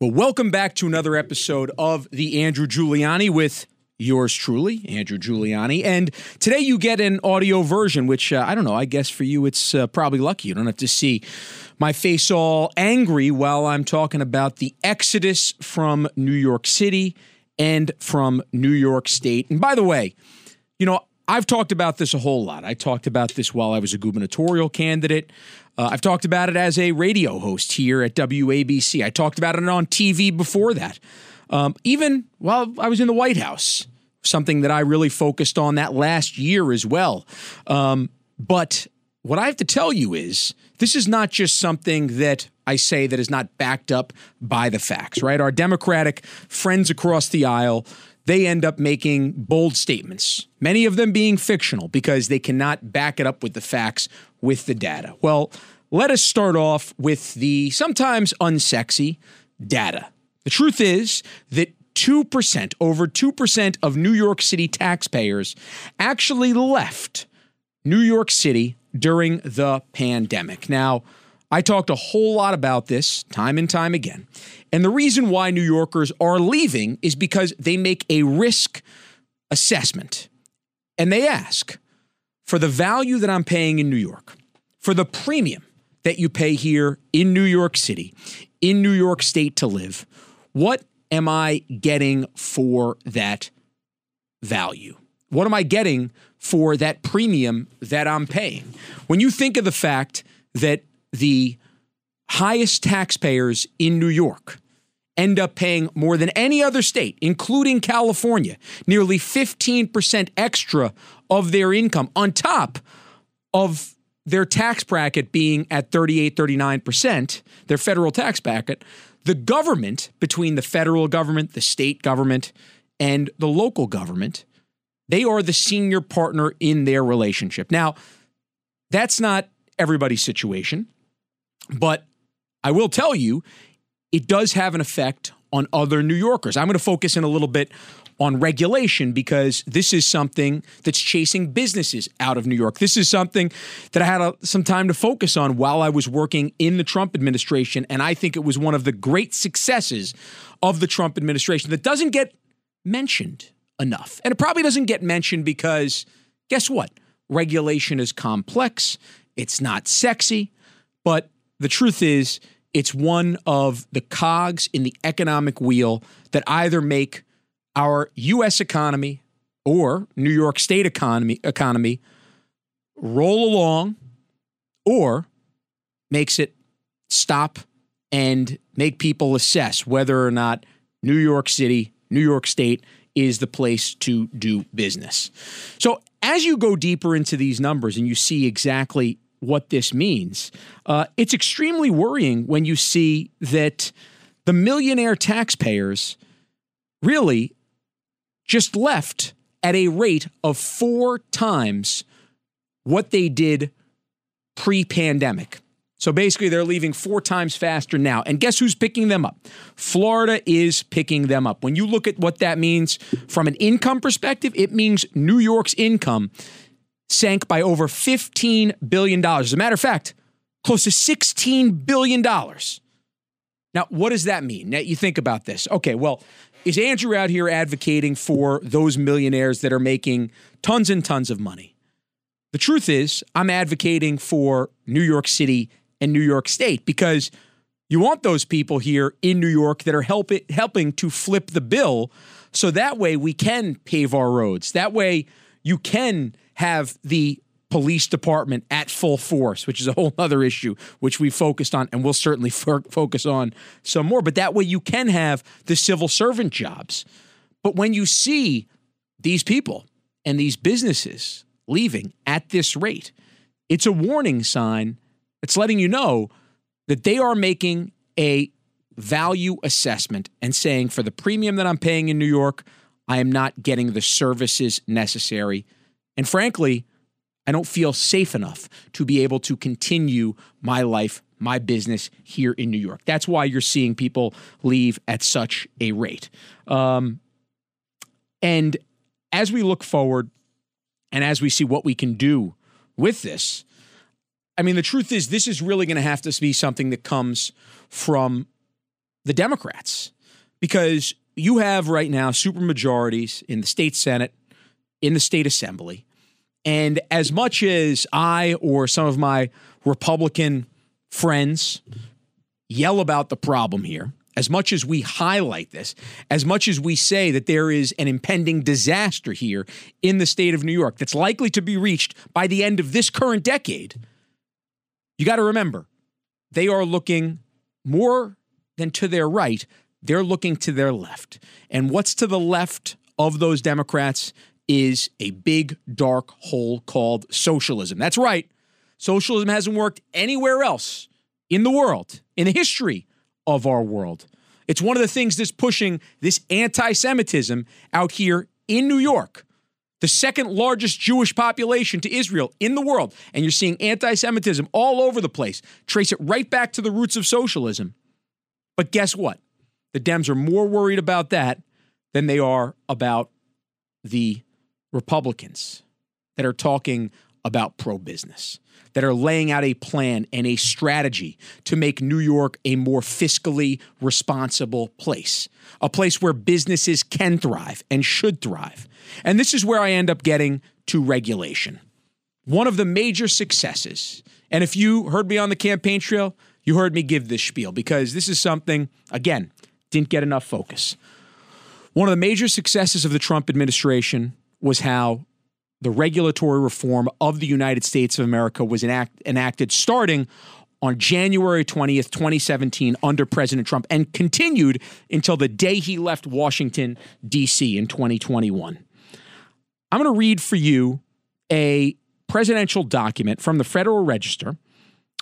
Well, welcome back to another episode of the Andrew Giuliani with yours truly, Andrew Giuliani. And today you get an audio version, which uh, I don't know, I guess for you it's uh, probably lucky. You don't have to see my face all angry while I'm talking about the exodus from New York City and from New York State. And by the way, you know, I've talked about this a whole lot. I talked about this while I was a gubernatorial candidate. Uh, I've talked about it as a radio host here at WABC. I talked about it on TV before that. Um, even while I was in the White House, something that I really focused on that last year as well. Um, but what I have to tell you is this is not just something that I say that is not backed up by the facts, right? Our Democratic friends across the aisle they end up making bold statements, many of them being fictional because they cannot back it up with the facts with the data. Well, let us start off with the sometimes unsexy data. The truth is that 2%, over 2% of New York City taxpayers actually left New York City during the pandemic. Now, I talked a whole lot about this time and time again. And the reason why New Yorkers are leaving is because they make a risk assessment and they ask for the value that I'm paying in New York, for the premium that you pay here in New York City, in New York State to live, what am I getting for that value? What am I getting for that premium that I'm paying? When you think of the fact that the highest taxpayers in New York end up paying more than any other state, including California, nearly 15% extra of their income on top of their tax bracket being at 38, 39%, their federal tax bracket, the government, between the federal government, the state government, and the local government, they are the senior partner in their relationship. Now, that's not everybody's situation, but I will tell you, it does have an effect on other New Yorkers. I'm going to focus in a little bit on regulation because this is something that's chasing businesses out of New York. This is something that I had a, some time to focus on while I was working in the Trump administration. And I think it was one of the great successes of the Trump administration that doesn't get mentioned enough. And it probably doesn't get mentioned because guess what? Regulation is complex, it's not sexy, but the truth is, it's one of the cogs in the economic wheel that either make our US economy or New York State economy economy roll along or makes it stop and make people assess whether or not New York City, New York State is the place to do business. So, as you go deeper into these numbers and you see exactly what this means, uh, it's extremely worrying when you see that the millionaire taxpayers really just left at a rate of four times what they did pre pandemic. So basically, they're leaving four times faster now. And guess who's picking them up? Florida is picking them up. When you look at what that means from an income perspective, it means New York's income sank by over $15 billion. As a matter of fact, close to $16 billion. Now, what does that mean? Now, you think about this. Okay, well, is Andrew out here advocating for those millionaires that are making tons and tons of money? The truth is, I'm advocating for New York City and New York State because you want those people here in New York that are help it, helping to flip the bill so that way we can pave our roads. That way you can have the police department at full force, which is a whole other issue, which we focused on and we'll certainly f- focus on some more. But that way you can have the civil servant jobs. But when you see these people and these businesses leaving at this rate, it's a warning sign it's letting you know that they are making a value assessment and saying for the premium that I'm paying in New York, I am not getting the services necessary. And frankly, I don't feel safe enough to be able to continue my life, my business here in New York. That's why you're seeing people leave at such a rate. Um, and as we look forward and as we see what we can do with this, I mean, the truth is, this is really going to have to be something that comes from the Democrats because you have right now supermajorities in the state Senate, in the state assembly. And as much as I or some of my Republican friends yell about the problem here, as much as we highlight this, as much as we say that there is an impending disaster here in the state of New York that's likely to be reached by the end of this current decade, you got to remember they are looking more than to their right, they're looking to their left. And what's to the left of those Democrats is a big dark hole called socialism. That's right. Socialism hasn't worked anywhere else in the world, in the history of our world. It's one of the things that's pushing this anti Semitism out here in New York, the second largest Jewish population to Israel in the world. And you're seeing anti Semitism all over the place. Trace it right back to the roots of socialism. But guess what? The Dems are more worried about that than they are about the Republicans that are talking about pro business, that are laying out a plan and a strategy to make New York a more fiscally responsible place, a place where businesses can thrive and should thrive. And this is where I end up getting to regulation. One of the major successes, and if you heard me on the campaign trail, you heard me give this spiel because this is something, again, didn't get enough focus. One of the major successes of the Trump administration was how the regulatory reform of the United States of America was enact- enacted starting on January 20th, 2017, under President Trump, and continued until the day he left Washington, D.C. in 2021. I'm going to read for you a presidential document from the Federal Register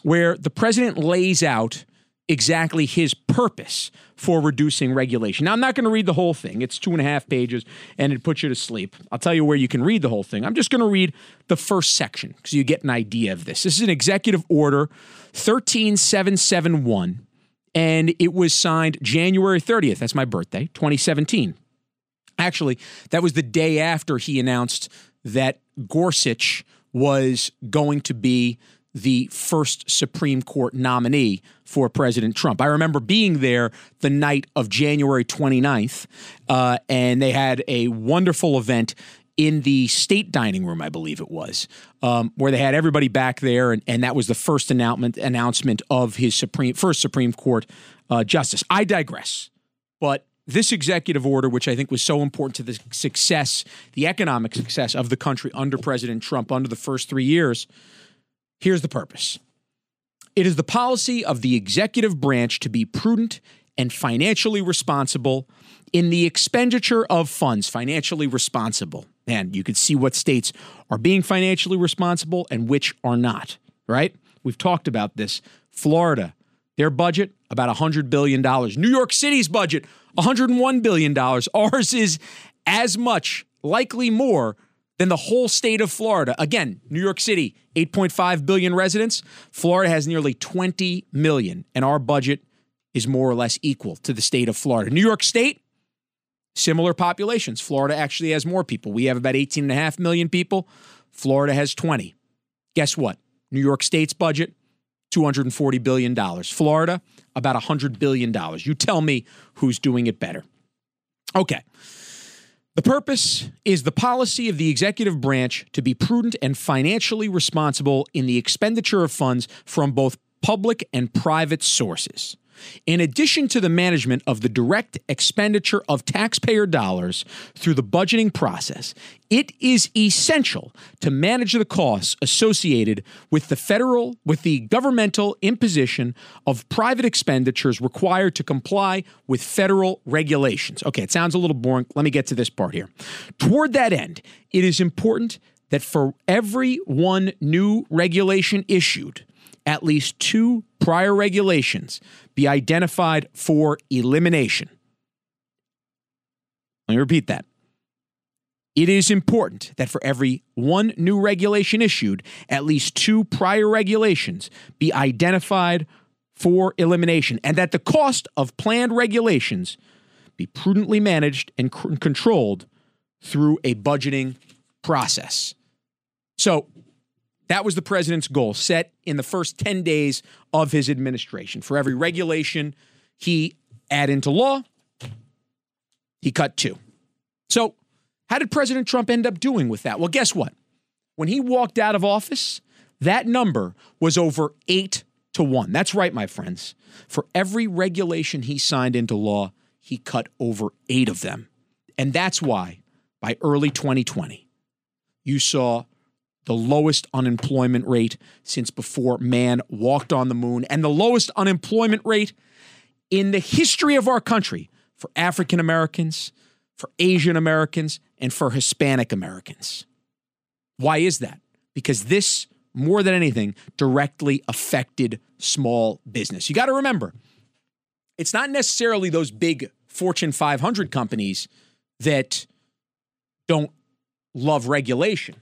where the president lays out exactly his purpose for reducing regulation. Now, I'm not going to read the whole thing. It's two and a half pages and it puts you to sleep. I'll tell you where you can read the whole thing. I'm just going to read the first section because you get an idea of this. This is an executive order 13771 and it was signed January 30th. That's my birthday, 2017. Actually, that was the day after he announced that Gorsuch was going to be the first Supreme Court nominee for President Trump. I remember being there the night of January 29th, uh, and they had a wonderful event in the state dining room, I believe it was, um, where they had everybody back there, and, and, that was the first announcement announcement of his Supreme first Supreme Court uh, justice. I digress, but this executive order, which I think was so important to the success, the economic success of the country under President Trump under the first three years, Here's the purpose it is the policy of the executive branch to be prudent and financially responsible in the expenditure of funds, financially responsible. And you can see what states are being financially responsible and which are not, right? We've talked about this. Florida, their budget, about $100 billion. New York City's budget, $101 billion. Ours is as much, likely more, than the whole state of Florida. Again, New York City, 8.5 billion residents. Florida has nearly 20 million, and our budget is more or less equal to the state of Florida. New York State, similar populations. Florida actually has more people. We have about 18.5 million people. Florida has 20. Guess what? New York State's budget, $240 billion. Florida, about $100 billion. You tell me who's doing it better. Okay. The purpose is the policy of the executive branch to be prudent and financially responsible in the expenditure of funds from both public and private sources. In addition to the management of the direct expenditure of taxpayer dollars through the budgeting process, it is essential to manage the costs associated with the federal, with the governmental imposition of private expenditures required to comply with federal regulations. Okay, it sounds a little boring. Let me get to this part here. Toward that end, it is important that for every one new regulation issued, at least two prior regulations be identified for elimination. Let me repeat that. It is important that for every one new regulation issued, at least two prior regulations be identified for elimination, and that the cost of planned regulations be prudently managed and c- controlled through a budgeting process. So, that was the president's goal set in the first 10 days of his administration. For every regulation he add into law, he cut two. So, how did President Trump end up doing with that? Well, guess what? When he walked out of office, that number was over eight to one. That's right, my friends. For every regulation he signed into law, he cut over eight of them. And that's why by early 2020, you saw the lowest unemployment rate since before man walked on the moon and the lowest unemployment rate in the history of our country for African Americans, for Asian Americans, and for Hispanic Americans. Why is that? Because this, more than anything, directly affected small business. You got to remember, it's not necessarily those big Fortune 500 companies that don't love regulation,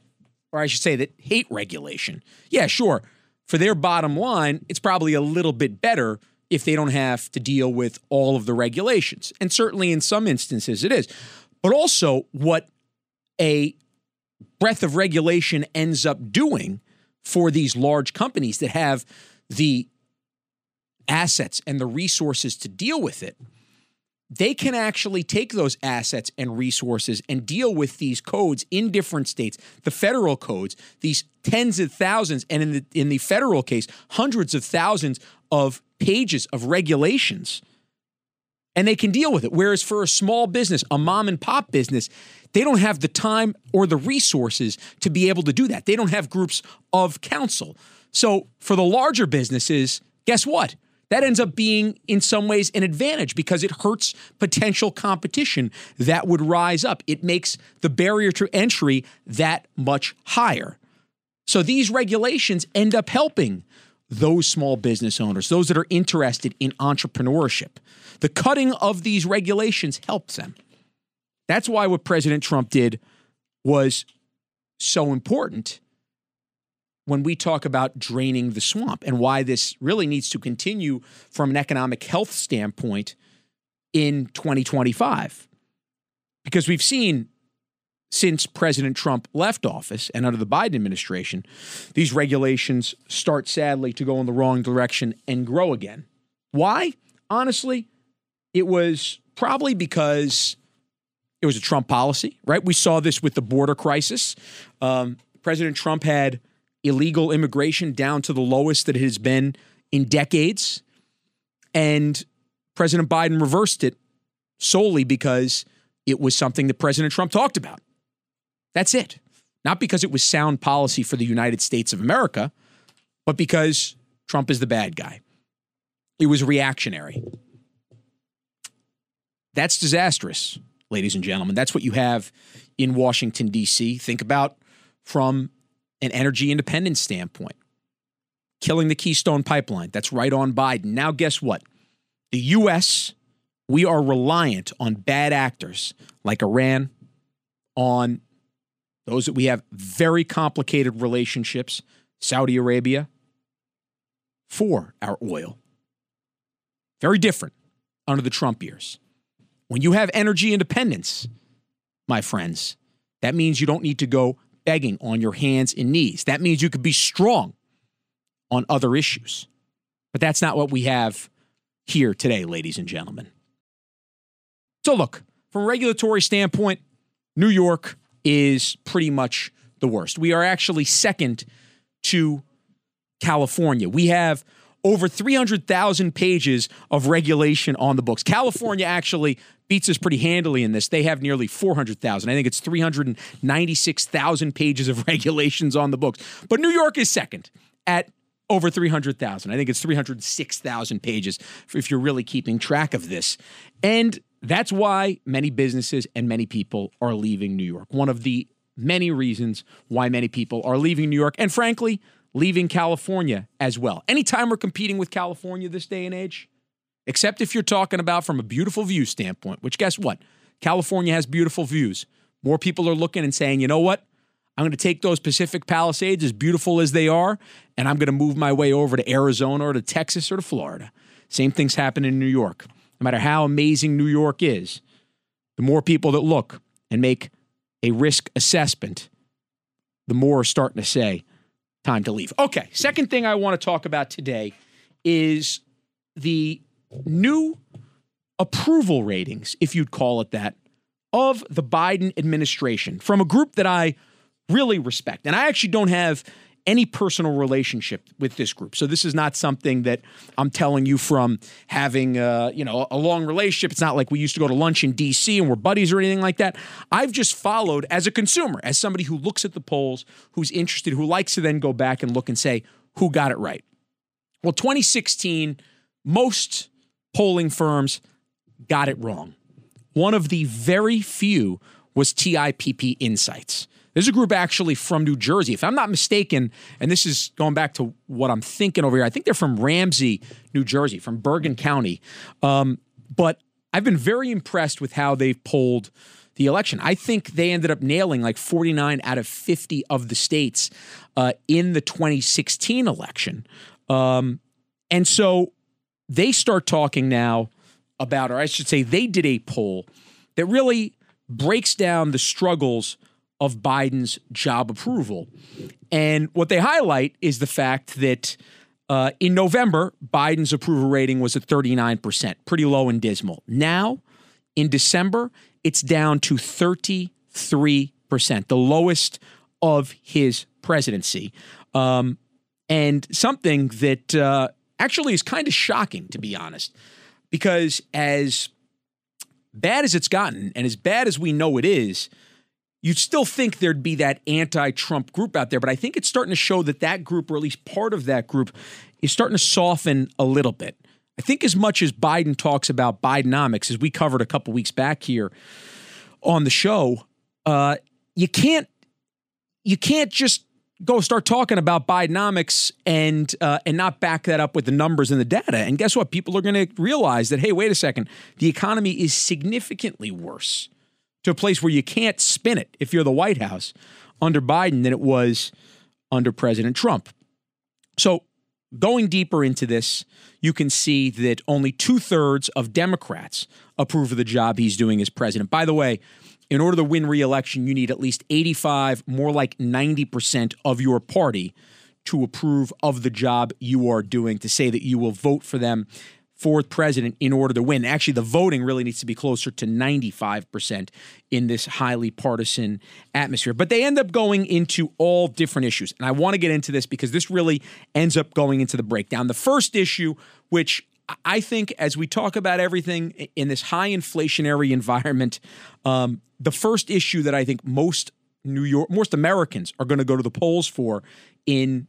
or I should say that hate regulation. Yeah, sure. For their bottom line, it's probably a little bit better if they don't have to deal with all of the regulations. And certainly in some instances it is. But also, what a breadth of regulation ends up doing for these large companies that have the assets and the resources to deal with it, they can actually take those assets and resources and deal with these codes in different states, the federal codes, these tens of thousands, and in the in the federal case, hundreds of thousands of pages of regulations. And they can deal with it. Whereas for a small business, a mom and pop business, they don't have the time or the resources to be able to do that. They don't have groups of counsel. So for the larger businesses, guess what? That ends up being in some ways an advantage because it hurts potential competition that would rise up. It makes the barrier to entry that much higher. So these regulations end up helping those small business owners, those that are interested in entrepreneurship. The cutting of these regulations helps them. That's why what President Trump did was so important when we talk about draining the swamp and why this really needs to continue from an economic health standpoint in 2025. Because we've seen since President Trump left office and under the Biden administration, these regulations start sadly to go in the wrong direction and grow again. Why? Honestly, it was probably because it was a Trump policy, right? We saw this with the border crisis. Um, President Trump had illegal immigration down to the lowest that it has been in decades. And President Biden reversed it solely because it was something that President Trump talked about. That's it. Not because it was sound policy for the United States of America, but because Trump is the bad guy. It was reactionary. That's disastrous, ladies and gentlemen. That's what you have in Washington, D.C. Think about from an energy independence standpoint. Killing the Keystone Pipeline. That's right on Biden. Now, guess what? The U.S., we are reliant on bad actors like Iran, on those that we have very complicated relationships, Saudi Arabia, for our oil. Very different under the Trump years. When you have energy independence, my friends, that means you don't need to go begging on your hands and knees. That means you could be strong on other issues. But that's not what we have here today, ladies and gentlemen. So, look, from a regulatory standpoint, New York is pretty much the worst. We are actually second to California. We have over 300,000 pages of regulation on the books. California actually beats us pretty handily in this. They have nearly 400,000. I think it's 396,000 pages of regulations on the books. But New York is second at over 300,000. I think it's 306,000 pages if you're really keeping track of this. And that's why many businesses and many people are leaving New York. One of the many reasons why many people are leaving New York. And frankly, leaving California as well. Anytime we're competing with California this day and age, except if you're talking about from a beautiful view standpoint, which guess what? California has beautiful views. More people are looking and saying, you know what? I'm going to take those Pacific Palisades, as beautiful as they are, and I'm going to move my way over to Arizona or to Texas or to Florida. Same things happen in New York. No matter how amazing New York is, the more people that look and make a risk assessment, the more are starting to say, time to leave. Okay, second thing I want to talk about today is the new approval ratings, if you'd call it that, of the Biden administration from a group that I really respect. And I actually don't have any personal relationship with this group. So this is not something that I'm telling you from having uh, you know a long relationship. It's not like we used to go to lunch in D.C. and we're buddies or anything like that. I've just followed as a consumer, as somebody who looks at the polls, who's interested, who likes to then go back and look and say who got it right. Well, 2016, most polling firms got it wrong. One of the very few was TIPP Insights. There's a group actually from New Jersey, if I'm not mistaken, and this is going back to what I'm thinking over here. I think they're from Ramsey, New Jersey, from Bergen County. Um, but I've been very impressed with how they've polled the election. I think they ended up nailing like 49 out of 50 of the states uh, in the 2016 election. Um, and so they start talking now about, or I should say, they did a poll that really breaks down the struggles of Biden's job approval. And what they highlight is the fact that uh, in November, Biden's approval rating was at 39%, pretty low and dismal. Now, in December, it's down to 33%, the lowest of his presidency. Um, and something that uh, actually is kind of shocking, to be honest, because as bad as it's gotten, and as bad as we know it is, you'd still think there'd be that anti Trump group out there. But I think it's starting to show that that group, or at least part of that group, is starting to soften a little bit. I think as much as Biden talks about Bidenomics, as we covered a couple weeks back here on the show, uh, you can't you can't just go start talking about Bidenomics and uh, and not back that up with the numbers and the data. And guess what? People are going to realize that hey, wait a second, the economy is significantly worse to a place where you can't spin it if you're the White House under Biden than it was under President Trump. So, going deeper into this, you can see that only two thirds of Democrats approve of the job he's doing as president. By the way, in order to win re-election, you need at least 85, more like 90% of your party to approve of the job you are doing, to say that you will vote for them fourth president in order to win. Actually, the voting really needs to be closer to 95% in this highly partisan atmosphere. But they end up going into all different issues. And I want to get into this because this really ends up going into the breakdown. The first issue, which I think as we talk about everything in this high inflationary environment, um, the first issue that I think most New York, most Americans are going to go to the polls for in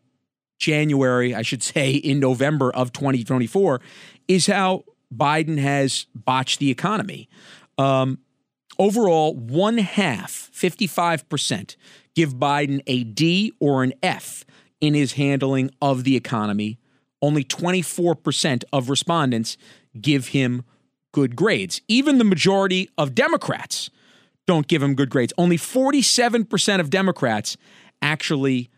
January, I should say, in November of 2024, is how Biden has botched the economy. Um, overall, one half, 55%, give Biden a D or an F in his handling of the economy. Only 24% of respondents give him good grades. Even the majority of Democrats don't give him good grades. Only 47% of Democrats actually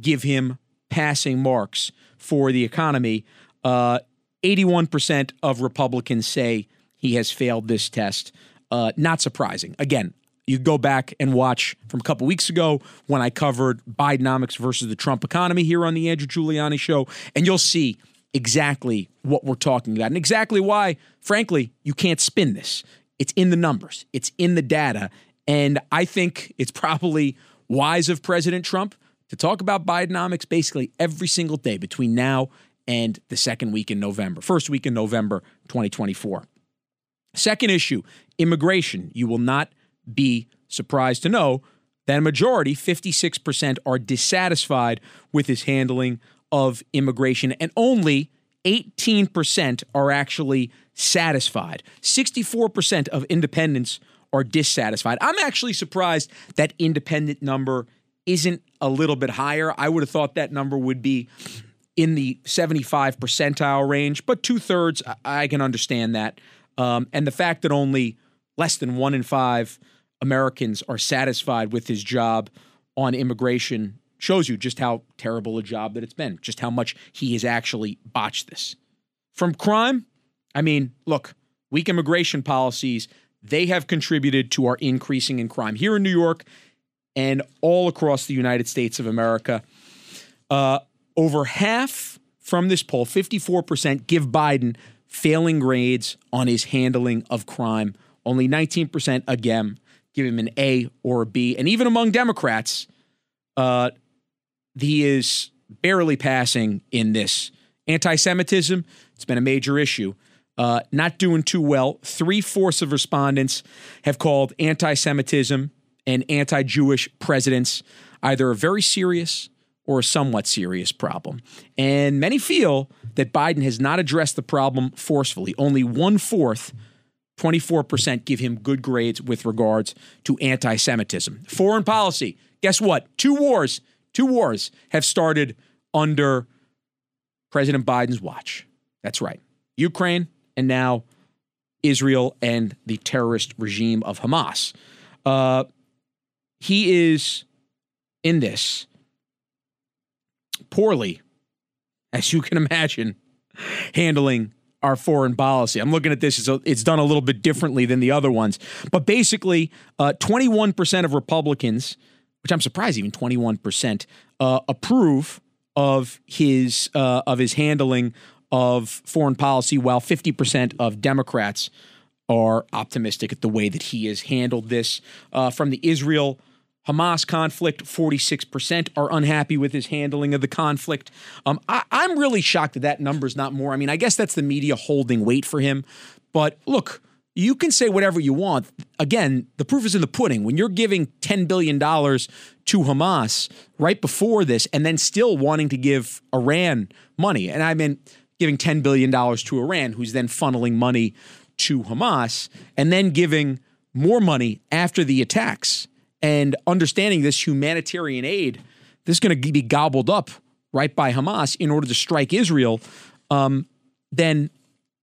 give him passing marks for the economy. Uh, 81% of Republicans say he has failed this test. Uh, not surprising. Again, you go back and watch from a couple weeks ago when I covered Bidenomics versus the Trump economy here on the Andrew Giuliani show, and you'll see exactly what we're talking about and exactly why, frankly, you can't spin this. It's in the numbers, it's in the data. And I think it's probably wise of President Trump to talk about Bidenomics basically every single day between now and the second week in November, first week in November 2024. Second issue immigration. You will not be surprised to know that a majority, 56%, are dissatisfied with his handling of immigration, and only 18% are actually satisfied. 64% of independents are dissatisfied. I'm actually surprised that independent number isn't a little bit higher. I would have thought that number would be in the 75 percentile range, but two thirds, I can understand that. Um, and the fact that only less than one in five Americans are satisfied with his job on immigration shows you just how terrible a job that it's been, just how much he has actually botched this. From crime, I mean, look, weak immigration policies, they have contributed to our increasing in crime here in New York and all across the United States of America. Uh, over half from this poll, 54%, give Biden failing grades on his handling of crime. Only 19% again give him an A or a B. And even among Democrats, uh, he is barely passing in this. Anti Semitism, it's been a major issue. Uh, not doing too well. Three fourths of respondents have called anti Semitism and anti Jewish presidents either a very serious or a somewhat serious problem. And many feel that Biden has not addressed the problem forcefully. Only one fourth 24% give him good grades with regards to anti Semitism. Foreign policy. Guess what? Two wars, two wars have started under President Biden's watch. That's right. Ukraine and now Israel and the terrorist regime of Hamas. Uh, he is in this poorly, as you can imagine, handling our foreign policy. I'm looking at this; it's, a, it's done a little bit differently than the other ones. But basically, uh, 21% of Republicans, which I'm surprised even 21%, uh, approve of his uh, of his handling of foreign policy, while 50% of Democrats are optimistic at the way that he has handled this. Uh, from the Israel Hamas conflict, 46% are unhappy with his handling of the conflict. Um, I, I'm really shocked that that number's not more. I mean, I guess that's the media holding weight for him. But look, you can say whatever you want. Again, the proof is in the pudding. When you're giving $10 billion to Hamas right before this and then still wanting to give Iran money, and I mean giving $10 billion to Iran, who's then funneling money to Hamas, and then giving more money after the attacks and understanding this humanitarian aid, this is going to be gobbled up right by Hamas in order to strike Israel, um, then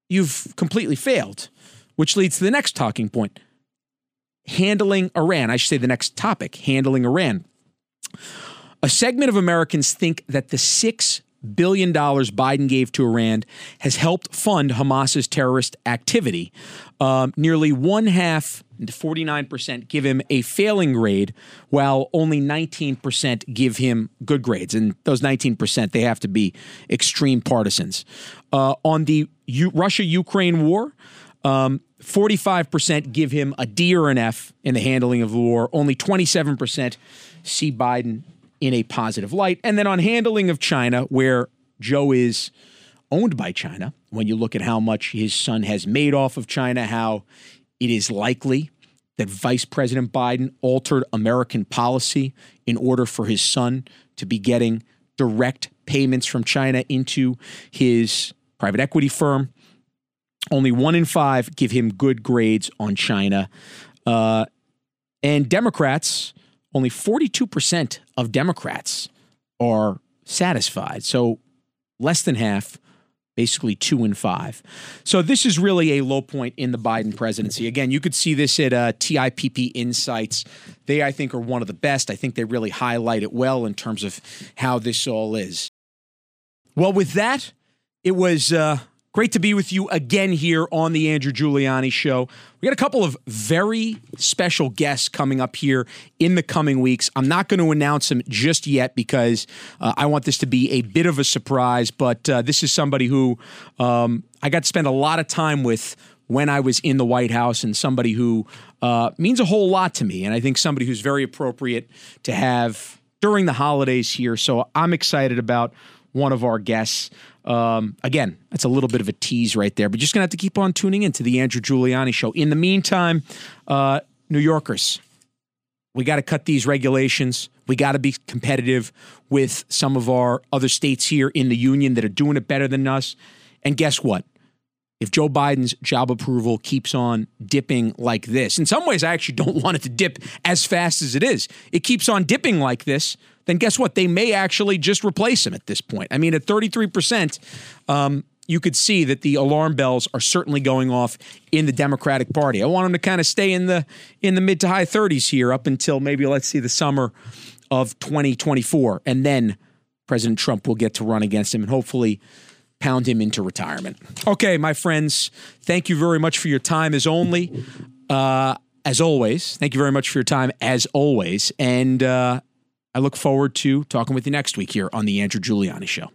you've completely failed. Which leads to the next talking point handling Iran. I should say the next topic handling Iran. A segment of Americans think that the six billion dollars Biden gave to Iran has helped fund Hamas's terrorist activity. Um, nearly one half, 49%, give him a failing grade, while only 19% give him good grades. And those 19%, they have to be extreme partisans. Uh, on the U- Russia Ukraine war, um, 45% give him a D or an F in the handling of the war. Only 27% see Biden in a positive light. And then on handling of China, where Joe is owned by China, when you look at how much his son has made off of China, how it is likely that Vice President Biden altered American policy in order for his son to be getting direct payments from China into his private equity firm. Only one in five give him good grades on China. Uh, and Democrats only 42% of Democrats are satisfied. So less than half, basically two and five. So this is really a low point in the Biden presidency. Again, you could see this at uh, TIPP Insights. They, I think, are one of the best. I think they really highlight it well in terms of how this all is. Well, with that, it was. Uh, Great to be with you again here on the Andrew Giuliani Show. We got a couple of very special guests coming up here in the coming weeks. I'm not going to announce them just yet because uh, I want this to be a bit of a surprise, but uh, this is somebody who um, I got to spend a lot of time with when I was in the White House and somebody who uh, means a whole lot to me. And I think somebody who's very appropriate to have during the holidays here. So I'm excited about one of our guests. Um, again, that's a little bit of a tease right there, but just gonna have to keep on tuning into the Andrew Giuliani show. In the meantime, uh, New Yorkers, we got to cut these regulations. We got to be competitive with some of our other states here in the union that are doing it better than us. And guess what? If Joe Biden's job approval keeps on dipping like this, in some ways, I actually don't want it to dip as fast as it is. It keeps on dipping like this then guess what? They may actually just replace him at this point. I mean, at 33%, um, you could see that the alarm bells are certainly going off in the Democratic Party. I want him to kind of stay in the in the mid to high 30s here up until maybe let's see the summer of 2024 and then President Trump will get to run against him and hopefully pound him into retirement. Okay, my friends, thank you very much for your time as only uh, as always. Thank you very much for your time as always and uh I look forward to talking with you next week here on The Andrew Giuliani Show.